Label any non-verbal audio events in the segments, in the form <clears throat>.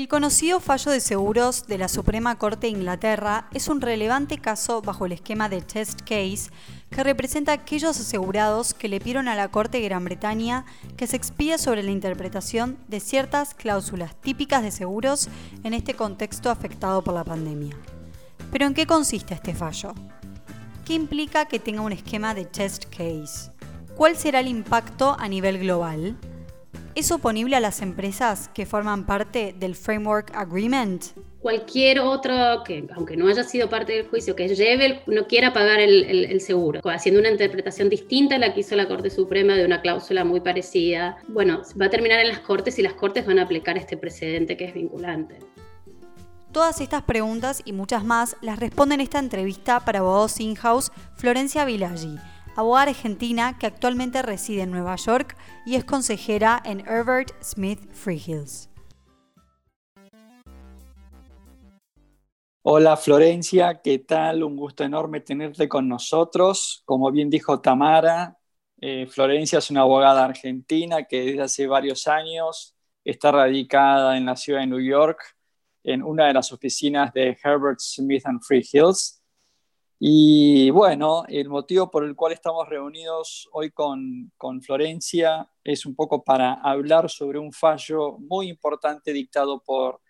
El conocido fallo de seguros de la Suprema Corte de Inglaterra es un relevante caso bajo el esquema de test case que representa aquellos asegurados que le pidieron a la Corte de Gran Bretaña que se expida sobre la interpretación de ciertas cláusulas típicas de seguros en este contexto afectado por la pandemia. Pero ¿en qué consiste este fallo? ¿Qué implica que tenga un esquema de test case? ¿Cuál será el impacto a nivel global? ¿Es oponible a las empresas que forman parte del Framework Agreement? Cualquier otro, que aunque no haya sido parte del juicio, que lleve, no quiera pagar el, seguro, haciendo una interpretación distinta a la que hizo la Corte Suprema de una cláusula muy parecida, bueno, va a terminar en las Cortes y las Cortes van a aplicar este precedente que es vinculante. Todas estas preguntas y muchas más las responde en esta entrevista para abogados in-house Florencia Villaggi abogada argentina que actualmente reside en Nueva York y es consejera en Herbert Smith Freehills. Hola Florencia, ¿qué tal? Un gusto enorme tenerte con nosotros. Como bien dijo Tamara, eh, Florencia es una abogada argentina que desde hace varios años está radicada en la ciudad de New York, en una de las oficinas de Herbert Smith and Free Hills y bueno, el motivo por el cual estamos reunidos hoy con, con, Florencia es un poco para hablar sobre un fallo muy importante dictado por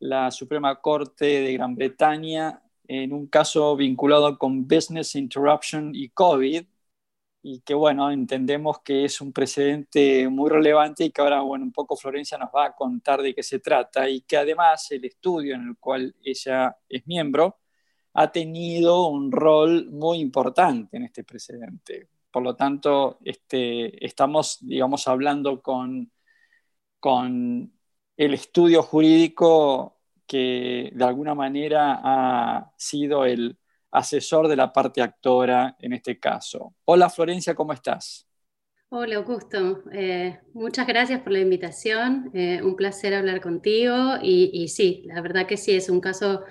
la Suprema Corte de Gran Bretaña en un caso vinculado con Business Interruption y COVID, y que bueno, entendemos que es un precedente muy relevante y que ahora, bueno, un poco Florencia nos va a contar de qué se trata y que además el estudio en el cual ella es miembro ha tenido un rol muy importante en este precedente. Por lo tanto, este, estamos, digamos, hablando con, con el estudio jurídico que de alguna manera ha sido el asesor de la parte actora en este caso. Hola Florencia, ¿cómo estás? Hola Augusto, eh, muchas gracias por la invitación, eh, un placer hablar contigo y, y, sí, la verdad que sí, es un caso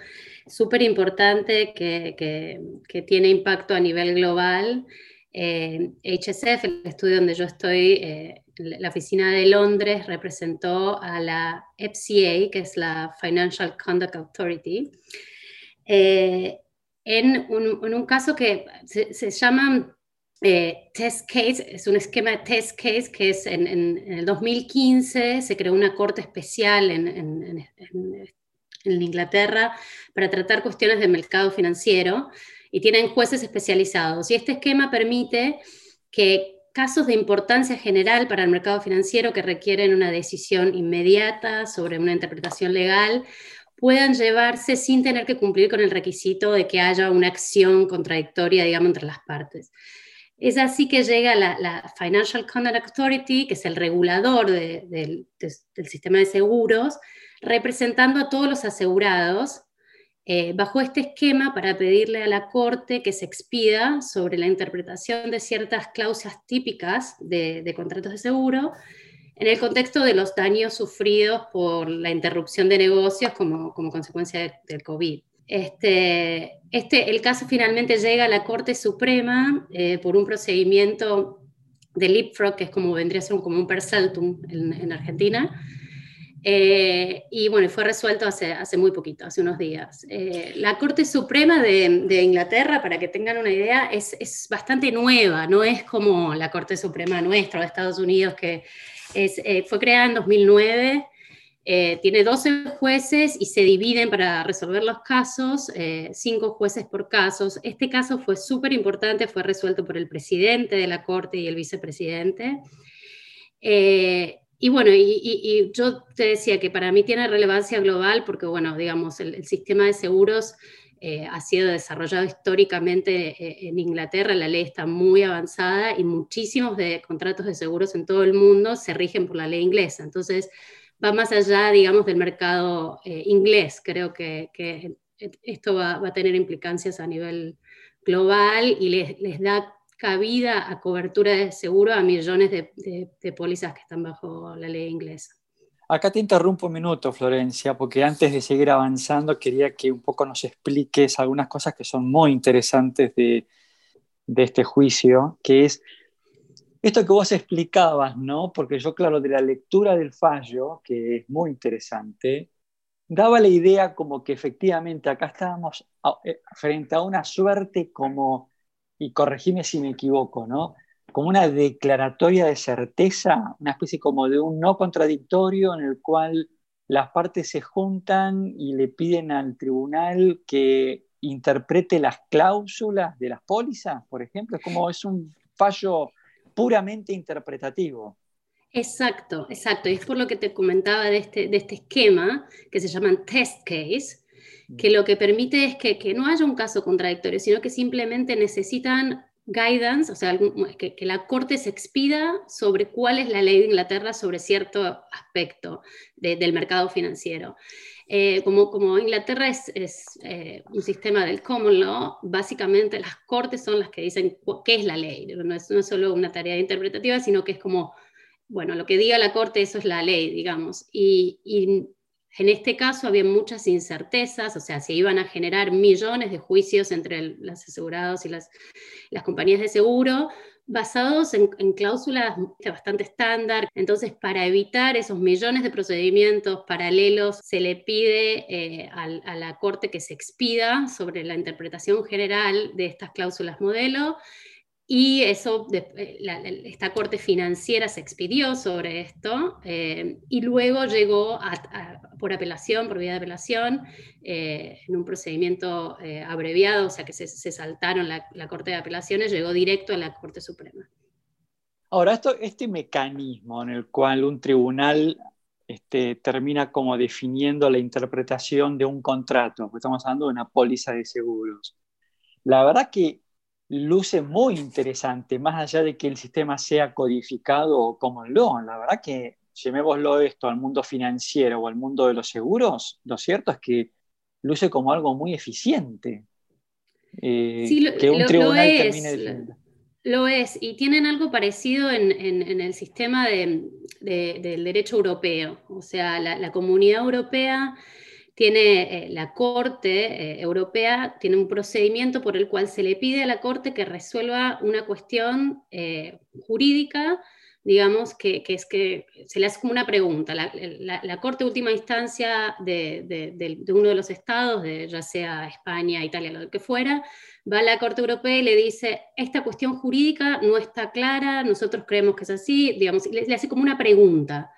súper importante que, tiene impacto a nivel global. HSF, eh, el estudio donde yo estoy, eh, la oficina de Londres representó a la FCA, que es la Financial Conduct Authority, eh, en, un, caso que se, llama test case, es un esquema de test case que es en, el 2015 se creó una corte especial en, en, en Inglaterra para tratar cuestiones de mercado financiero y tienen jueces especializados. Y este esquema permite que casos de importancia general para el mercado financiero que requieren una decisión inmediata sobre una interpretación legal puedan llevarse sin tener que cumplir con el requisito de que haya una acción contradictoria, digamos, entre las partes. Es así que llega la, Financial Conduct Authority, que es el regulador del sistema de seguros, representando a todos los asegurados eh, bajo este esquema para pedirle a la Corte que se expida sobre la interpretación de ciertas cláusulas típicas de, contratos de seguro en el contexto de los daños sufridos por la interrupción de negocios como, consecuencia del COVID. Este, este, el caso finalmente llega a la Corte Suprema eh, por un procedimiento de leapfrog, que es como vendría a ser un, como un persaltum en, en Argentina, eh, y bueno, fue resuelto hace, hace muy poquito, hace unos días. Eh, la Corte Suprema de, de, Inglaterra, para que tengan una idea, es, es, bastante nueva, no es como la Corte Suprema nuestra de Estados Unidos, que es, eh, fue creada en 2009, tiene 12 jueces y se dividen para resolver los casos, 5 jueces por casos. Este caso fue súper importante, fue resuelto por el presidente de la Corte y el vicepresidente. Y bueno, y, yo te decía que para mí tiene relevancia global porque, bueno, digamos, el, sistema de seguros eh, ha sido desarrollado históricamente eh, en Inglaterra, la ley está muy avanzada y muchísimos de contratos de seguros en todo el mundo se rigen por la ley inglesa. Entonces, va más allá, digamos, del mercado eh, inglés. Creo que, esto va, a tener implicancias a nivel global y les, les da cabida a cobertura de seguro a millones de, pólizas que están bajo la ley inglesa. Acá te interrumpo un minuto, Florencia, porque antes de seguir avanzando quería que un poco nos expliques algunas cosas que son muy interesantes de, de este juicio, que es esto que vos explicabas, ¿no? Porque yo, claro, de la lectura del fallo, que es muy interesante, daba la idea como que efectivamente acá estábamos eh, frente a una suerte como, y corregime si me equivoco, ¿no? Como una declaratoria de certeza, una especie como de un no contradictorio en el cual las partes se juntan y le piden al tribunal que interprete las cláusulas de las pólizas, por ejemplo. Es como es un fallo puramente interpretativo. Exacto, exacto. Y es por lo que te comentaba de este, de este esquema que se llama test case, que lo que permite es que, que, no haya un caso contradictorio, sino que simplemente necesitan guidance, o sea, que, que, la Corte se expida sobre cuál es la ley de Inglaterra sobre cierto aspecto del mercado financiero. Eh, como, como, Inglaterra es, es eh, un sistema del common law, básicamente las cortes son las que dicen qué es la ley. No es, no es solo una tarea interpretativa, sino que es como bueno, lo que diga la Corte, eso es la ley, digamos. Y, en este caso había muchas incertezas, o sea, se iban a generar millones de juicios entre los asegurados y las, compañías de seguro, basados en, cláusulas bastante estándar. Entonces, para evitar esos millones de procedimientos paralelos, se le pide eh, a la Corte que se expida sobre la interpretación general de estas cláusulas modelo y eso, eh, esta corte financiera se expidió sobre esto eh, y luego llegó por apelación, por vía de apelación, eh, en un procedimiento abreviado, o sea que se, saltaron la, Corte de Apelaciones, llegó directo a la Corte Suprema. Ahora, esto, este mecanismo en el cual un tribunal este, termina como definiendo la interpretación de un contrato, estamos hablando de una póliza de seguros, la verdad que luce muy interesante, más allá de que el sistema sea codificado como lo. La verdad que llevémoslo esto al mundo financiero o al mundo de los seguros, lo cierto es que luce como algo muy eficiente. Eh, que un tribunal termine de Lo es, y tienen algo parecido en, el sistema del derecho europeo. O sea, la comunidad europea tiene eh, la Corte eh, Europea, tiene un procedimiento por el cual se le pide a la Corte que resuelva una cuestión eh, jurídica, digamos, que, es que se le hace como una pregunta. La, Corte última instancia de, uno de los estados, ya sea España, Italia, lo que fuera, va a la Corte Europea y le dice, esta cuestión jurídica no está clara, nosotros creemos que es así, digamos, le hace como una pregunta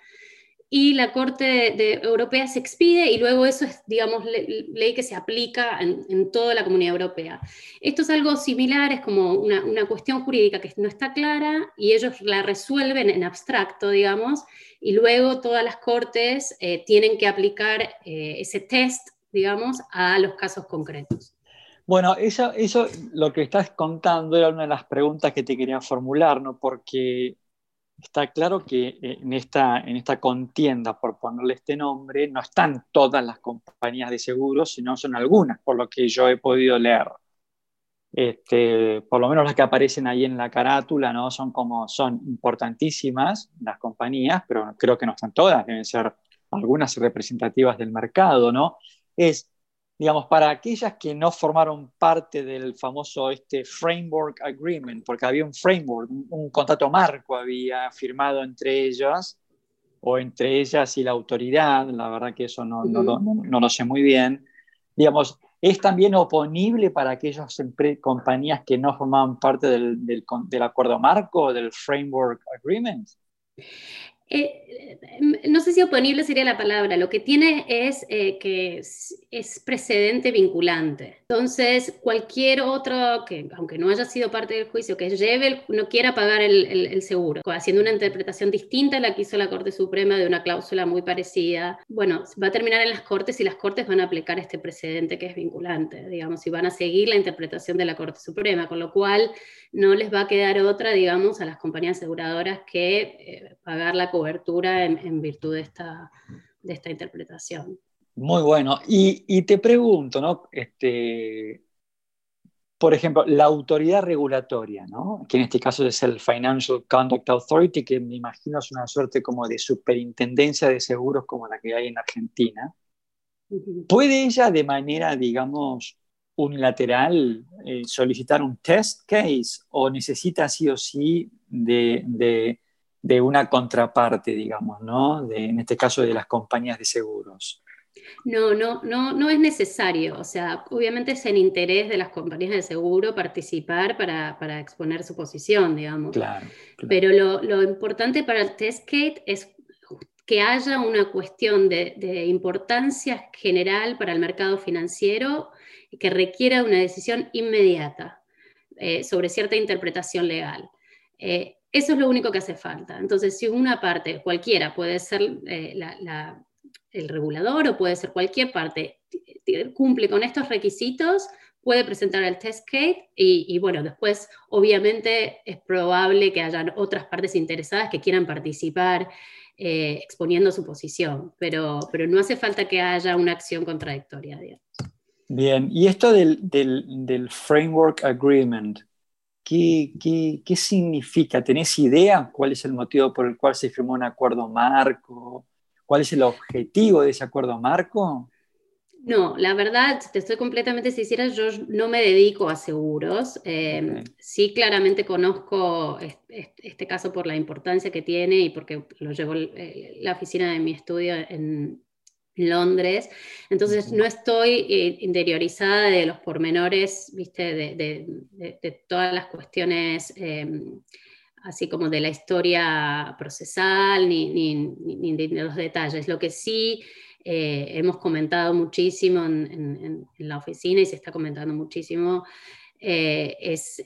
y la Corte Europea se expide y luego eso es, digamos, ley que se aplica en, toda la comunidad europea. Esto es algo similar, es como una, cuestión jurídica que no está clara y ellos la resuelven en abstracto, digamos, y luego todas las cortes eh, tienen que aplicar eh, ese test, digamos, a los casos concretos. Bueno, eso, eso lo que estás contando era una de las preguntas que te quería formular, ¿no? Porque está claro que eh, en esta, en esta contienda, por ponerle este nombre, no están todas las compañías de seguros, sino son algunas, por lo que yo he podido leer. Este, por lo menos las que aparecen ahí en la carátula, ¿no? Son como, son importantísimas las compañías, pero creo que no están todas, deben ser algunas representativas del mercado, ¿no? Es digamos, para aquellas que no formaron parte del famoso este framework agreement, porque había un framework, un, contrato marco había firmado entre ellas, o entre ellas y la autoridad, la verdad que eso no, no, no, lo sé muy bien, digamos, ¿es también oponible para aquellas compañías que no formaban parte del, del, del acuerdo marco, del framework agreement? Eh, no sé si oponible sería la palabra, lo que tiene es eh, que es, precedente vinculante. Entonces, cualquier otro, que aunque no haya sido parte del juicio, que lleve, no quiera pagar el, seguro, haciendo una interpretación distinta a la que hizo la Corte Suprema de una cláusula muy parecida, bueno, va a terminar en las Cortes y las Cortes van a aplicar este precedente que es vinculante, digamos, y van a seguir la interpretación de la Corte Suprema, con lo cual no les va a quedar otra, digamos, a las compañías aseguradoras que eh, pagar la cobertura en, virtud de esta, de esta interpretación. Muy bueno. Y, te pregunto, ¿no? Este, por ejemplo, la autoridad regulatoria, ¿no? que en este caso es el Financial Conduct Authority, que me imagino es una suerte como de superintendencia de seguros como la que hay en Argentina, ¿puede ella de manera, digamos, unilateral eh, solicitar un test case o necesita sí o sí de, una contraparte, digamos, ¿no? en este caso de las compañías de seguros. No, no, no, no es necesario. O sea, obviamente es en interés de las compañías de seguro participar para, exponer su posición, digamos. Claro, Pero lo, importante para el test Kate es que haya una cuestión de, importancia general para el mercado financiero que requiera una decisión inmediata eh, sobre cierta interpretación legal. Eh, eso es lo único que hace falta. Entonces, si una parte, cualquiera, puede ser eh, el regulador o puede ser cualquier parte, cumple con estos requisitos, puede presentar el test case y, bueno, después obviamente es probable que hayan otras partes interesadas que quieran participar eh, exponiendo su posición, pero, pero no hace falta que haya una acción contradictoria. Bien, y esto del, del Framework Agreement, ¿Qué, qué, significa? ¿Tenés idea cuál es el motivo por el cual se firmó un acuerdo marco? ¿Cuál es el objetivo de ese acuerdo marco? No, la verdad, te estoy completamente sincera, yo no me dedico a seguros. Em, sí, claramente conozco este, caso por la importancia que tiene y porque lo llevó eh, la oficina de mi estudio en, Londres. Entonces no estoy eh, interiorizada de los pormenores, viste, de, todas las cuestiones, em, así como de la historia procesal, ni, de los detalles. Lo que sí eh, hemos comentado muchísimo en, la oficina y se está comentando muchísimo. Eh, es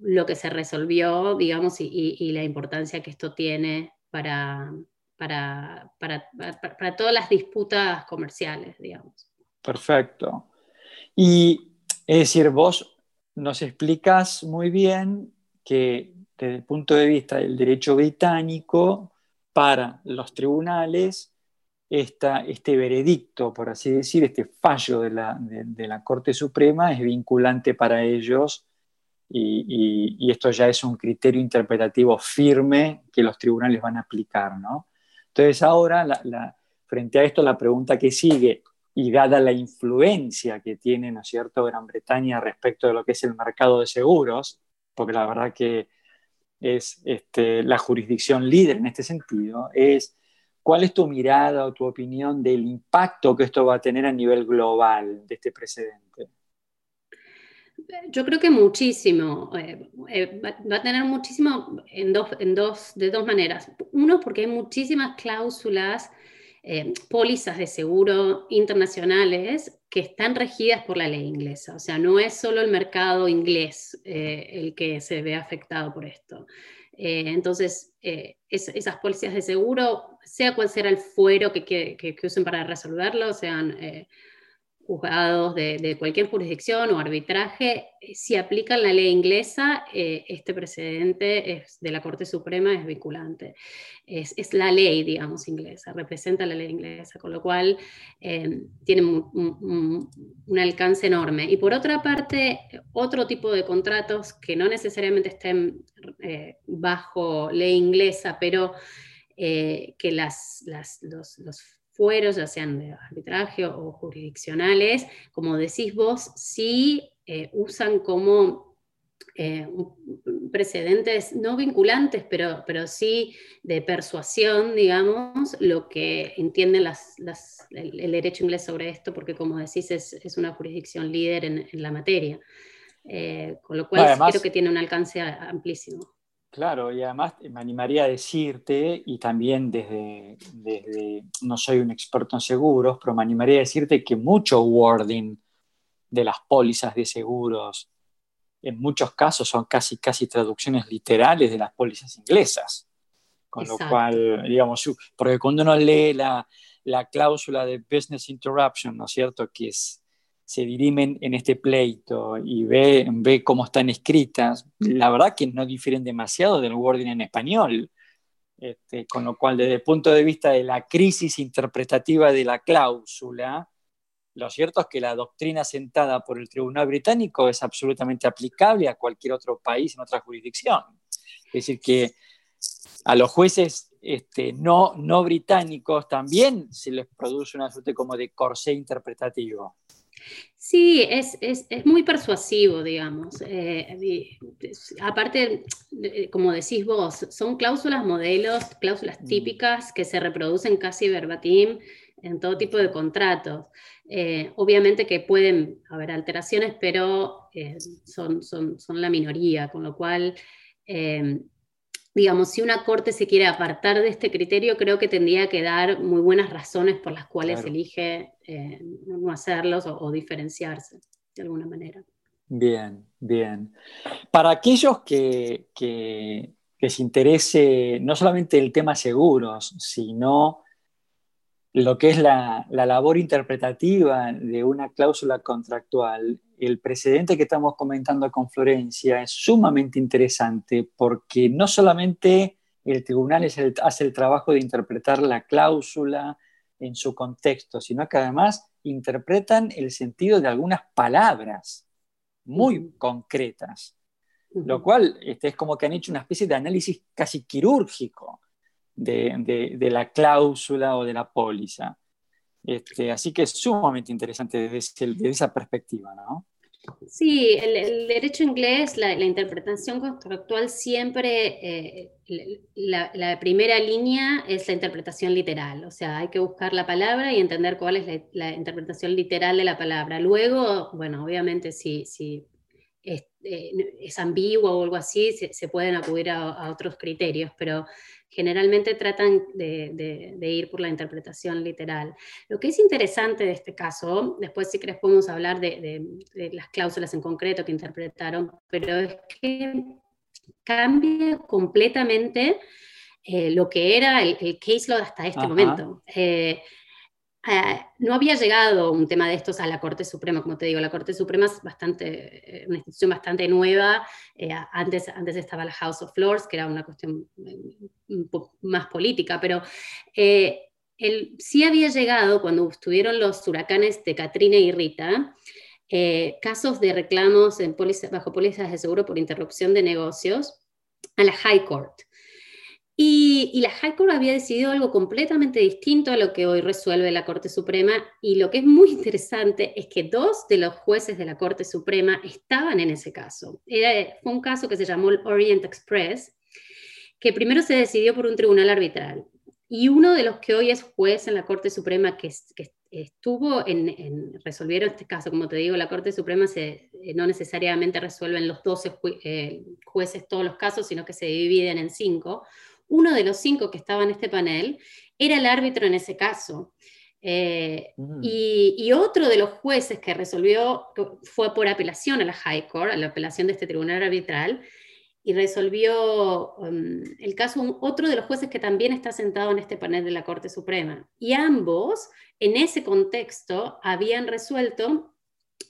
lo que se resolvió, digamos, y la importancia que esto tiene para, para, para, todas las disputas comerciales, digamos. Perfecto. Y es decir, vos nos explicas muy bien que desde el punto de vista del derecho británico, para los tribunales, este veredicto, por así decir, este fallo de la, de, la Corte Suprema es vinculante para ellos y, y, esto ya es un criterio interpretativo firme que los tribunales van a aplicar, ¿no? Entonces ahora, frente a esto, la pregunta que sigue, y dada la influencia que tiene, ¿no es cierto?, Gran Bretaña respecto de lo que es el mercado de seguros, porque la verdad que es este, la jurisdicción líder en este sentido, es cuál es tu mirada o tu opinión del impacto que esto va a tener a nivel global de este precedente. Yo creo que muchísimo. Eh, eh, va, a tener muchísimo en dos, en dos, de dos maneras. Uno, porque hay muchísimas cláusulas, eh, pólizas de seguro internacionales que están regidas por la ley inglesa. O sea, no es solo el mercado inglés el que se ve afectado por esto. entonces, esas pólizas de seguro, sea cual sea el fuero que, que, que usen para resolverlo, sean juzgados de, cualquier jurisdicción o arbitraje, eh, si aplican la ley inglesa, eh, este precedente es, de la Corte Suprema es vinculante. Es, la ley, digamos, inglesa, representa la ley inglesa, con lo cual eh, tiene un, alcance enorme. Y por otra parte, otro tipo de contratos que no necesariamente estén bajo ley inglesa, pero que las, los, los fueros, ya sean de arbitraje o jurisdiccionales, como decís vos, sí eh, usan como eh, precedentes no vinculantes, pero, pero sí de persuasión, digamos, lo que entiende las, el, derecho inglés sobre esto, porque como decís, es, una jurisdicción líder en, la materia. Eh, con lo cual creo que tiene un alcance amplísimo. Claro, y además me animaría a decirte, y también desde, no soy un experto en seguros, pero me animaría a decirte que mucho wording de las pólizas de seguros, en muchos casos son casi, casi traducciones literales de las pólizas inglesas. Con lo cual, digamos, porque cuando uno lee la, la cláusula de business interruption, ¿no es cierto? Que es se dirimen en este pleito y ve, ve cómo están escritas, la verdad que no difieren demasiado del wording en español. Este, con lo cual, desde el punto de vista de la crisis interpretativa de la cláusula, lo cierto es que la doctrina sentada por el Tribunal Británico es absolutamente aplicable a cualquier otro país en otra jurisdicción. Es decir, que a los jueces este, no, no británicos también se les produce una suerte como de corsé interpretativo. Sí, es, muy persuasivo, digamos. Eh, aparte, como decís vos, son cláusulas modelos, cláusulas mm. típicas que se reproducen casi verbatim en todo tipo de contratos. Eh, obviamente que pueden haber alteraciones, pero eh, son, son, son, la minoría, con lo cual, eh, digamos, si una corte se quiere apartar de este criterio, creo que tendría que dar muy buenas razones por las cuales elige no hacerlos o, diferenciarse de alguna manera. Bien, bien. Para aquellos que, que, que se interese no solamente el tema seguros, sino lo que es la, labor interpretativa de una cláusula contractual, el precedente que estamos comentando con Florencia es sumamente interesante porque no solamente el tribunal hace el trabajo de interpretar la cláusula en su contexto, sino que además interpretan el sentido de algunas palabras muy concretas, lo cual este, es como que han hecho una especie de análisis casi quirúrgico de, la cláusula o de la póliza. Este, así que es sumamente interesante desde, esa perspectiva, ¿no? Sí, el, derecho inglés, la, interpretación contractual siempre, eh, la, primera línea es la interpretación literal, o sea, hay que buscar la palabra y entender cuál es la, interpretación literal de la palabra. Luego, bueno, obviamente si, si eh, es ambiguo o algo así, se, pueden acudir a, a, otros criterios, pero generalmente tratan de, ir por la interpretación literal. Lo que es interesante de este caso, después si crees podemos hablar de, las cláusulas en concreto que interpretaron, pero es que cambia completamente eh, lo que era el, case law hasta este momento. Eh, eh, no había llegado un tema de estos a la Corte Suprema, como te digo, la Corte Suprema es bastante, eh, una institución bastante nueva, eh, antes, antes estaba la House of Lords, que era una cuestión más política, pero sí había llegado cuando estuvieron los huracanes de Katrina y Rita, casos de reclamos bajo pólizas de seguro por interrupción de negocios a la High Court. Y, la High Court había decidido algo completamente distinto a lo que hoy resuelve la Corte Suprema. Y lo que es muy interesante es que dos de los jueces de la Corte Suprema estaban en ese caso. Era, fue un caso que se llamó el Orient Express, que primero se decidió por un tribunal arbitral. Y uno de los que hoy es juez en la Corte Suprema, que, estuvo en, resolvieron este caso, como te digo, la Corte Suprema se, eh, no necesariamente resuelven los 12 eh, jueces todos los casos, sino que se dividen en cinco uno de los cinco que estaba en este panel era el árbitro en ese caso. Eh, mm. y, otro de los jueces que resolvió fue por apelación a la High Court, a la apelación de este tribunal arbitral, y resolvió um, el caso otro de los jueces que también está sentado en este panel de la Corte Suprema. Y ambos, en ese contexto, habían resuelto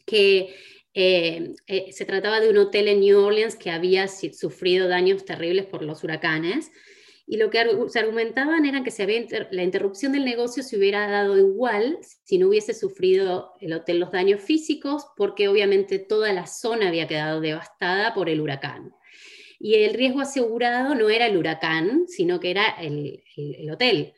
que eh, eh, se trataba de un hotel en New Orleans que había sufrido daños terribles por los huracanes y lo que se argumentaban era que la interrupción del negocio se hubiera dado igual si no hubiese sufrido el hotel los daños físicos, porque obviamente toda la zona había quedado devastada por el huracán. Y el riesgo asegurado no era el huracán, sino que era el, el, hotel.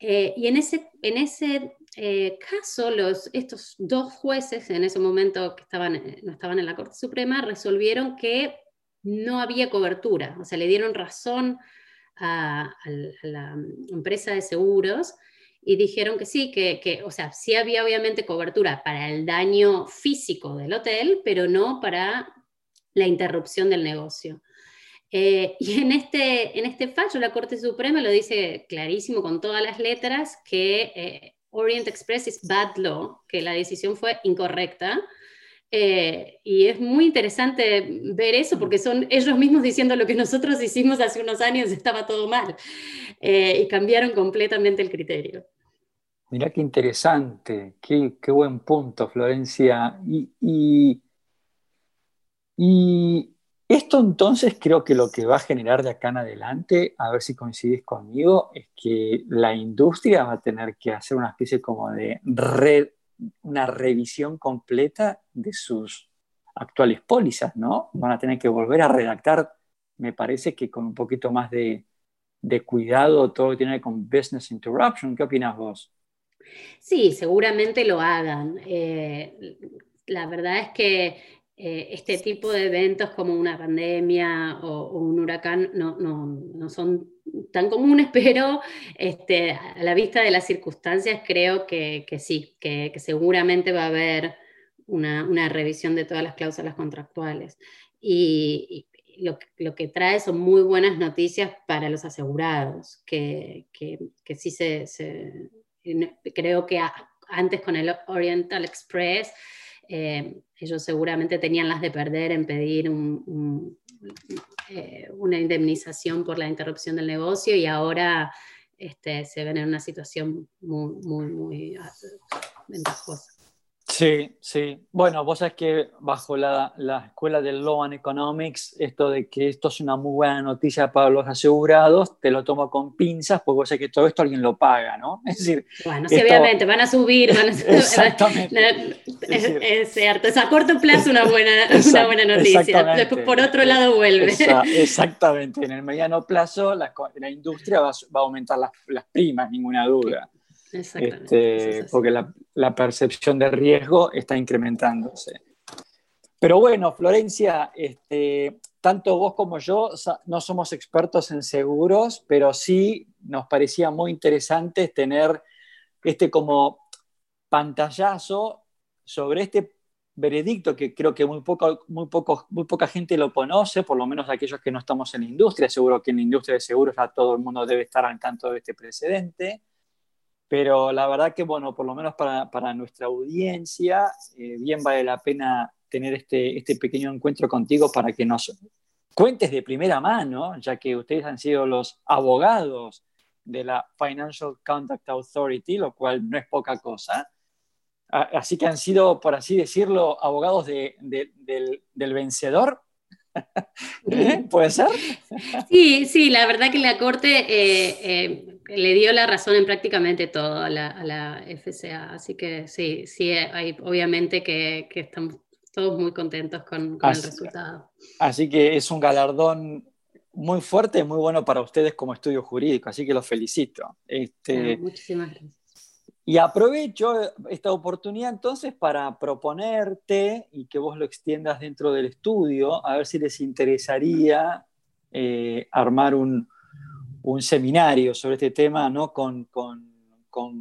Eh, y en ese, en ese eh, caso, estos dos jueces en ese momento que estaban, no estaban en la Corte Suprema resolvieron que no había cobertura, o sea, le dieron razón a, la empresa de seguros y dijeron que sí, que, o sea, sí había obviamente cobertura para el daño físico del hotel, pero no para la interrupción del negocio. Eh, y en este, en este fallo la Corte Suprema lo dice clarísimo con todas las letras que eh, Orient Express es bad law, que la decisión fue incorrecta eh, y es muy interesante ver eso porque son ellos mismos diciendo lo que nosotros hicimos hace unos años estaba todo mal eh, y cambiaron completamente el criterio. Mira qué interesante, qué, qué buen punto, Florencia. Y, y, y, esto entonces creo que lo que va a generar de acá en adelante, a ver si coincidís conmigo, es que la industria va a tener que hacer una especie como de red una revisión completa de sus actuales pólizas, ¿no? Van a tener que volver a redactar, me parece que con un poquito más de, cuidado todo lo que tiene con business interruption. ¿Qué opinas vos? Sí, seguramente lo hagan. Eh, la verdad es que eh, este tipo de eventos como una pandemia o, un huracán no, no, no, son tan comunes, <laughs> pero este, a la vista de las circunstancias creo que, sí, que, seguramente va a haber una, revisión de todas las cláusulas contractuales. Y, lo, que trae son muy buenas noticias para los asegurados, que, sí se, creo que antes con el Oriental Express, eh, ellos seguramente tenían las de perder en pedir un eh, una indemnización por la interrupción del negocio y ahora este, se ven en una situación muy, muy, muy ah, ventajosa. Sí, sí. Bueno, vos sabés que bajo la, la, escuela del Law and Economics, esto de que esto es una muy buena noticia para los asegurados, te lo tomo con pinzas, porque vos sabés que todo esto alguien lo paga, ¿no? Es decir. Bueno, sí, obviamente, van a subir, van a <laughs> subir. Exactamente. es, cierto, es a corto plazo una buena, una <laughs> buena noticia. Después, por otro lado, vuelve. <laughs> exactamente. En el mediano plazo, la, la industria va, va, a aumentar las, las primas, ninguna duda. Este, porque la, percepción de riesgo está incrementándose. Pero bueno, Florencia, este, tanto vos como yo no somos expertos en seguros, pero sí nos parecía muy interesante tener este como pantallazo sobre este veredicto que creo que muy, poco, muy, poco, muy poca gente lo conoce, por lo menos aquellos que no estamos en la industria. Seguro que en la industria de seguros ya todo el mundo debe estar al tanto de este precedente pero la verdad que, bueno, por lo menos para, nuestra audiencia, eh, bien vale la pena tener este, este pequeño encuentro contigo para que nos cuentes de primera mano, ya que ustedes han sido los abogados de la Financial Conduct Authority, lo cual no es poca cosa. Así que han sido, por así decirlo, abogados de, del, vencedor. <laughs> ¿Puede ser? Sí, sí, la verdad que la Corte eh, eh, le dio la razón en prácticamente todo a la, FCA, así que sí, sí, hay, obviamente que, estamos todos muy contentos con, el resultado. Así que es un galardón muy fuerte, muy bueno para ustedes como estudio jurídico, así que los felicito. Este, muchísimas gracias. Y aprovecho esta oportunidad entonces para proponerte y que vos lo extiendas dentro del estudio, a ver si les interesaría eh, armar un, seminario sobre este tema ¿no? con,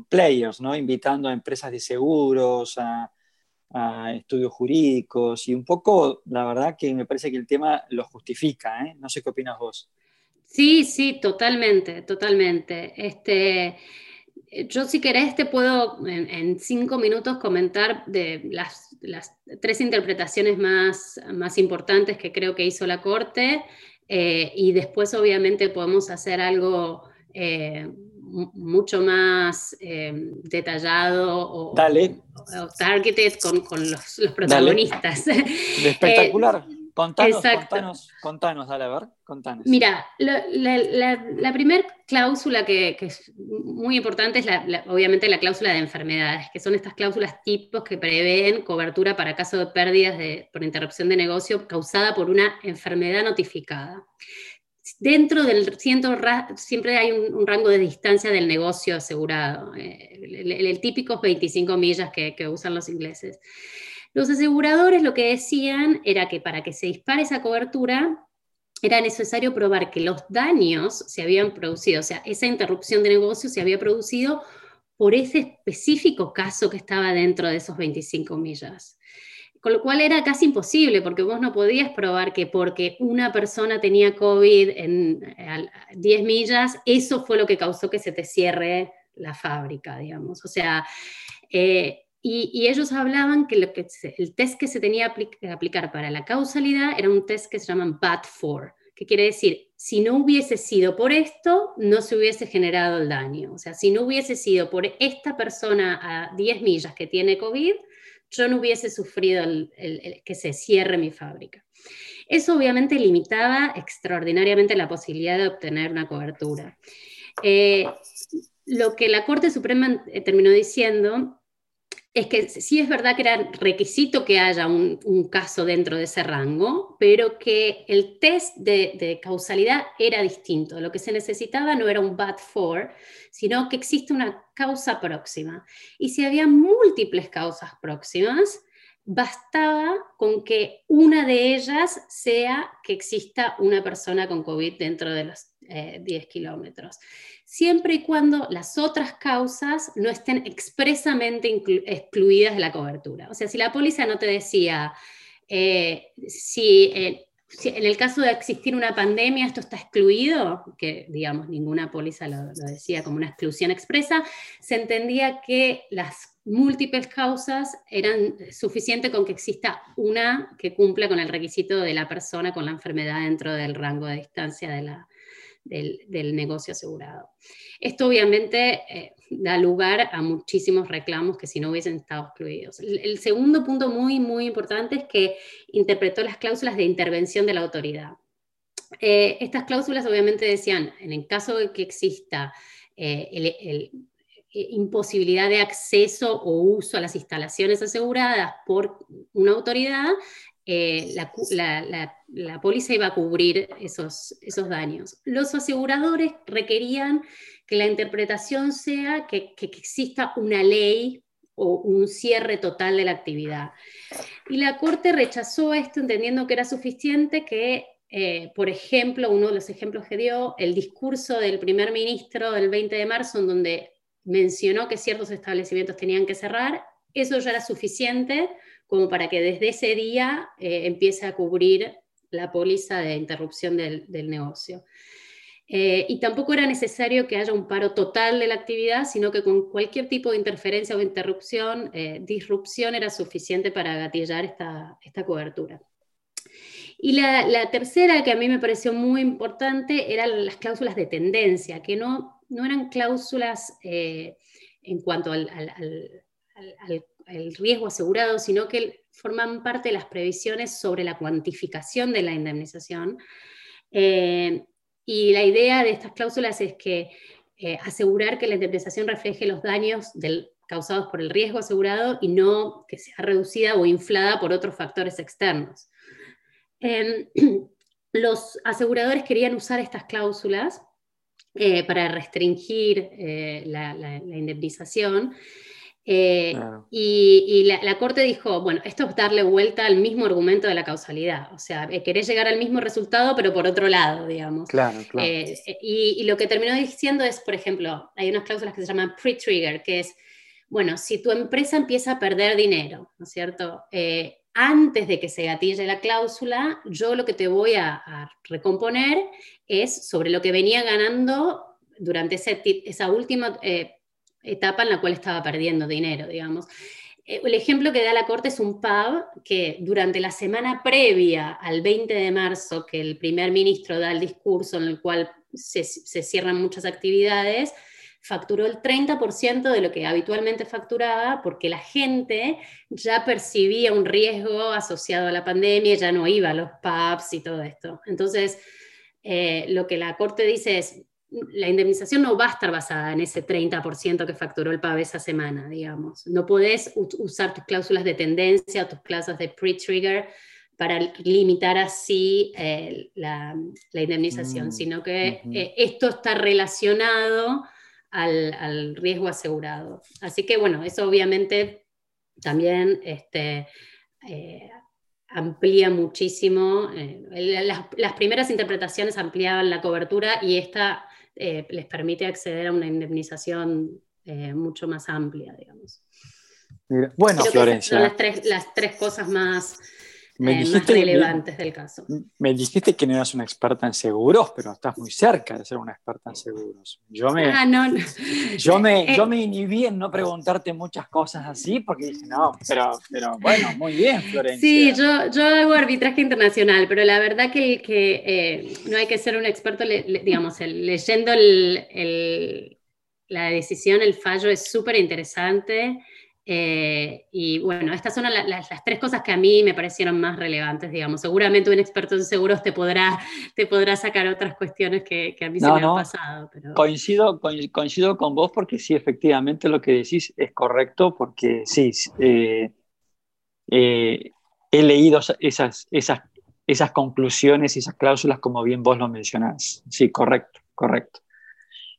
players, ¿no? invitando a empresas de seguros, a, estudios jurídicos y un poco, la verdad que me parece que el tema lo justifica. ¿eh? No sé qué opinas vos. Sí, sí, totalmente, totalmente. Este, yo si querés te puedo en, cinco minutos comentar de las, tres interpretaciones más, más, importantes que creo que hizo la Corte eh, y después obviamente podemos hacer algo eh, mucho más detallado o, targeted con, los, protagonistas. <laughs> Espectacular. Contanos, contanos, contanos, dale, a ver, contanos. Mira, la, primera cláusula que, es muy importante es obviamente la cláusula de enfermedades, que son estas cláusulas tipos que prevén cobertura para caso de pérdidas por interrupción de negocio causada por una enfermedad notificada. Dentro del ciento, siempre hay un, rango de distancia del negocio asegurado. Eh, el, típico es 25 millas que, que usan los ingleses. Los aseguradores lo que decían era que para que se dispare esa cobertura era necesario probar que los daños se habían producido, o sea, esa interrupción de negocio se había producido por ese específico caso que estaba dentro de esos 25 millas. Con lo cual era casi imposible, porque vos no podías probar que porque una persona tenía COVID en 10 millas, eso fue lo que causó que se te cierre la fábrica, digamos. O sea, eh, y, ellos hablaban que, el test que se tenía que aplicar para la causalidad era un test que se llaman BAT4, que quiere decir, si no hubiese sido por esto, no se hubiese generado el daño. O sea, si no hubiese sido por esta persona a 10 millas que tiene COVID, yo no hubiese sufrido el, que se cierre mi fábrica. Eso obviamente limitaba extraordinariamente la posibilidad de obtener una cobertura. Eh, lo que la Corte Suprema terminó diciendo es que sí es verdad que era requisito que haya un, caso dentro de ese rango, pero que el test de, causalidad era distinto. Lo que se necesitaba no era un bad for, sino que existe una causa próxima. Y si había múltiples causas próximas, bastaba con que una de ellas sea que exista una persona con COVID dentro de los 10 kilómetros, siempre y cuando las otras causas no estén expresamente excluidas de la cobertura. O sea, si la póliza no te decía, si en el caso de existir una pandemia, esto está excluido, que digamos ninguna póliza lo, decía como una exclusión expresa, se entendía que las múltiples causas eran suficientes con que exista una que cumpla con el requisito de la persona con la enfermedad dentro del rango de distancia de la, del, negocio asegurado. Esto obviamente eh, da lugar a muchísimos reclamos que si no hubiesen estado excluidos. El, segundo punto muy, muy importante es que interpretó las cláusulas de intervención de la autoridad. Eh, estas cláusulas obviamente decían, en el caso de que exista eh, imposibilidad de acceso o uso a las instalaciones aseguradas por una autoridad, eh, la, póliza iba a cubrir esos, esos daños. Los aseguradores requerían que la interpretación sea que, exista una ley o un cierre total de la actividad. Y la Corte rechazó esto entendiendo que era suficiente que, eh, por ejemplo, uno de los ejemplos que dio, el discurso del primer ministro del 20 de marzo, en donde mencionó que ciertos establecimientos tenían que cerrar, eso ya era suficiente como para que desde ese día eh, empiece a cubrir la póliza de interrupción del, negocio. Eh, y tampoco era necesario que haya un paro total de la actividad, sino que con cualquier tipo de interferencia o interrupción, eh, disrupción era suficiente para gatillar esta, esta cobertura. Y la, tercera, que a mí me pareció muy importante, eran las cláusulas de tendencia, que no, no eran cláusulas en cuanto al, al, el riesgo asegurado, sino que forman parte de las previsiones sobre la cuantificación de la indemnización. Eh, y la idea de estas cláusulas es que eh, asegurar que la indemnización refleje los daños causados por el riesgo asegurado y no que sea reducida o inflada por otros factores externos. Em, <clears throat> los aseguradores querían usar estas cláusulas eh, para restringir la, indemnización eh, y, la, Corte dijo, bueno, esto es darle vuelta al mismo argumento de la causalidad, o sea, eh, querés llegar al mismo resultado, pero por otro lado, digamos. Claro, claro. Eh, y, lo que terminó diciendo es, por ejemplo, hay unas cláusulas que se llaman pre-trigger, que es, bueno, si tu empresa empieza a perder dinero, ¿no es cierto? antes de que se gatille la cláusula, yo lo que te voy a, recomponer es sobre lo que venía ganando durante esa última etapa en la cual estaba perdiendo dinero, digamos. Eh, el ejemplo que da la Corte es un pub que durante la semana previa al 20 de marzo, que el primer ministro da el discurso en el cual se, cierran muchas actividades, facturó el 30% de lo que habitualmente facturaba porque la gente ya percibía un riesgo asociado a la pandemia, ya no iba a los pubs y todo esto. Entonces, eh, lo que la Corte dice es, la indemnización no va a estar basada en ese 30% que facturó el PAB esa semana, digamos. No podés usar tus cláusulas de tendencia o tus cláusulas de pre-trigger para limitar así eh, la, indemnización, mm, sino que eh, esto está relacionado al, riesgo asegurado. Así que bueno, eso obviamente también este, eh, amplía muchísimo. Las, las, primeras interpretaciones ampliaban la cobertura y esta eh, les permite acceder a una indemnización eh, mucho más amplia, digamos. bueno, Florencia. Son las tres, las tres cosas más, eh, relevantes del caso. Me dijiste que no eras una experta en seguros, pero estás muy cerca de ser una experta en seguros. Yo me, ah, no, Yo, me, yo me inhibí en no preguntarte muchas cosas así, porque dije, no, pero, pero bueno, muy bien, Florencia. Sí, yo, yo hago arbitraje internacional, pero la verdad que, que eh, no hay que ser un experto, digamos, leyendo el, la decisión, el fallo es súper interesante. Eh, y bueno, estas son las, tres cosas que a mí me parecieron más relevantes, digamos. Seguramente un experto en seguros te podrá, te podrá sacar otras cuestiones que, a mí se me han pasado. Coincido, coincido con vos porque sí, efectivamente lo que decís es correcto, porque sí, eh, eh, he leído esas, esas, esas conclusiones y esas cláusulas como bien vos lo mencionás. Sí, correcto, correcto.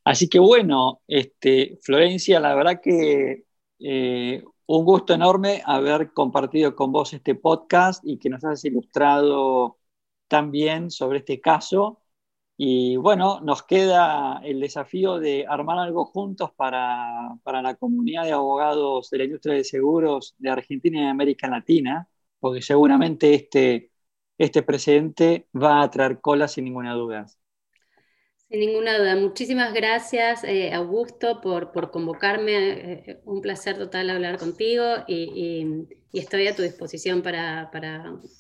Así que bueno, este, Florencia, la verdad que eh, un gusto enorme haber compartido con vos este podcast y que nos has ilustrado también sobre este caso. Y bueno, nos queda el desafío de armar algo juntos para, para, la comunidad de abogados de la industria de seguros de Argentina y de América Latina, porque seguramente este, este precedente va a traer cola sin ninguna duda. Sin ninguna duda. Muchísimas gracias, eh, Augusto, por, convocarme. Eh, un placer total hablar contigo y, estoy a tu disposición para,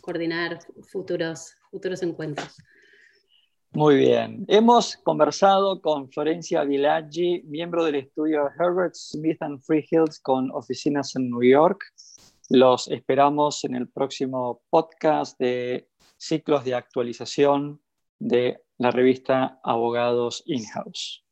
coordinar futuros, encuentros. Muy bien. Hemos conversado con Florencia Villaggi, miembro del estudio Herbert Smith and Freehills con oficinas en New York. Los esperamos en el próximo podcast de ciclos de actualización de la revista Abogados In-House.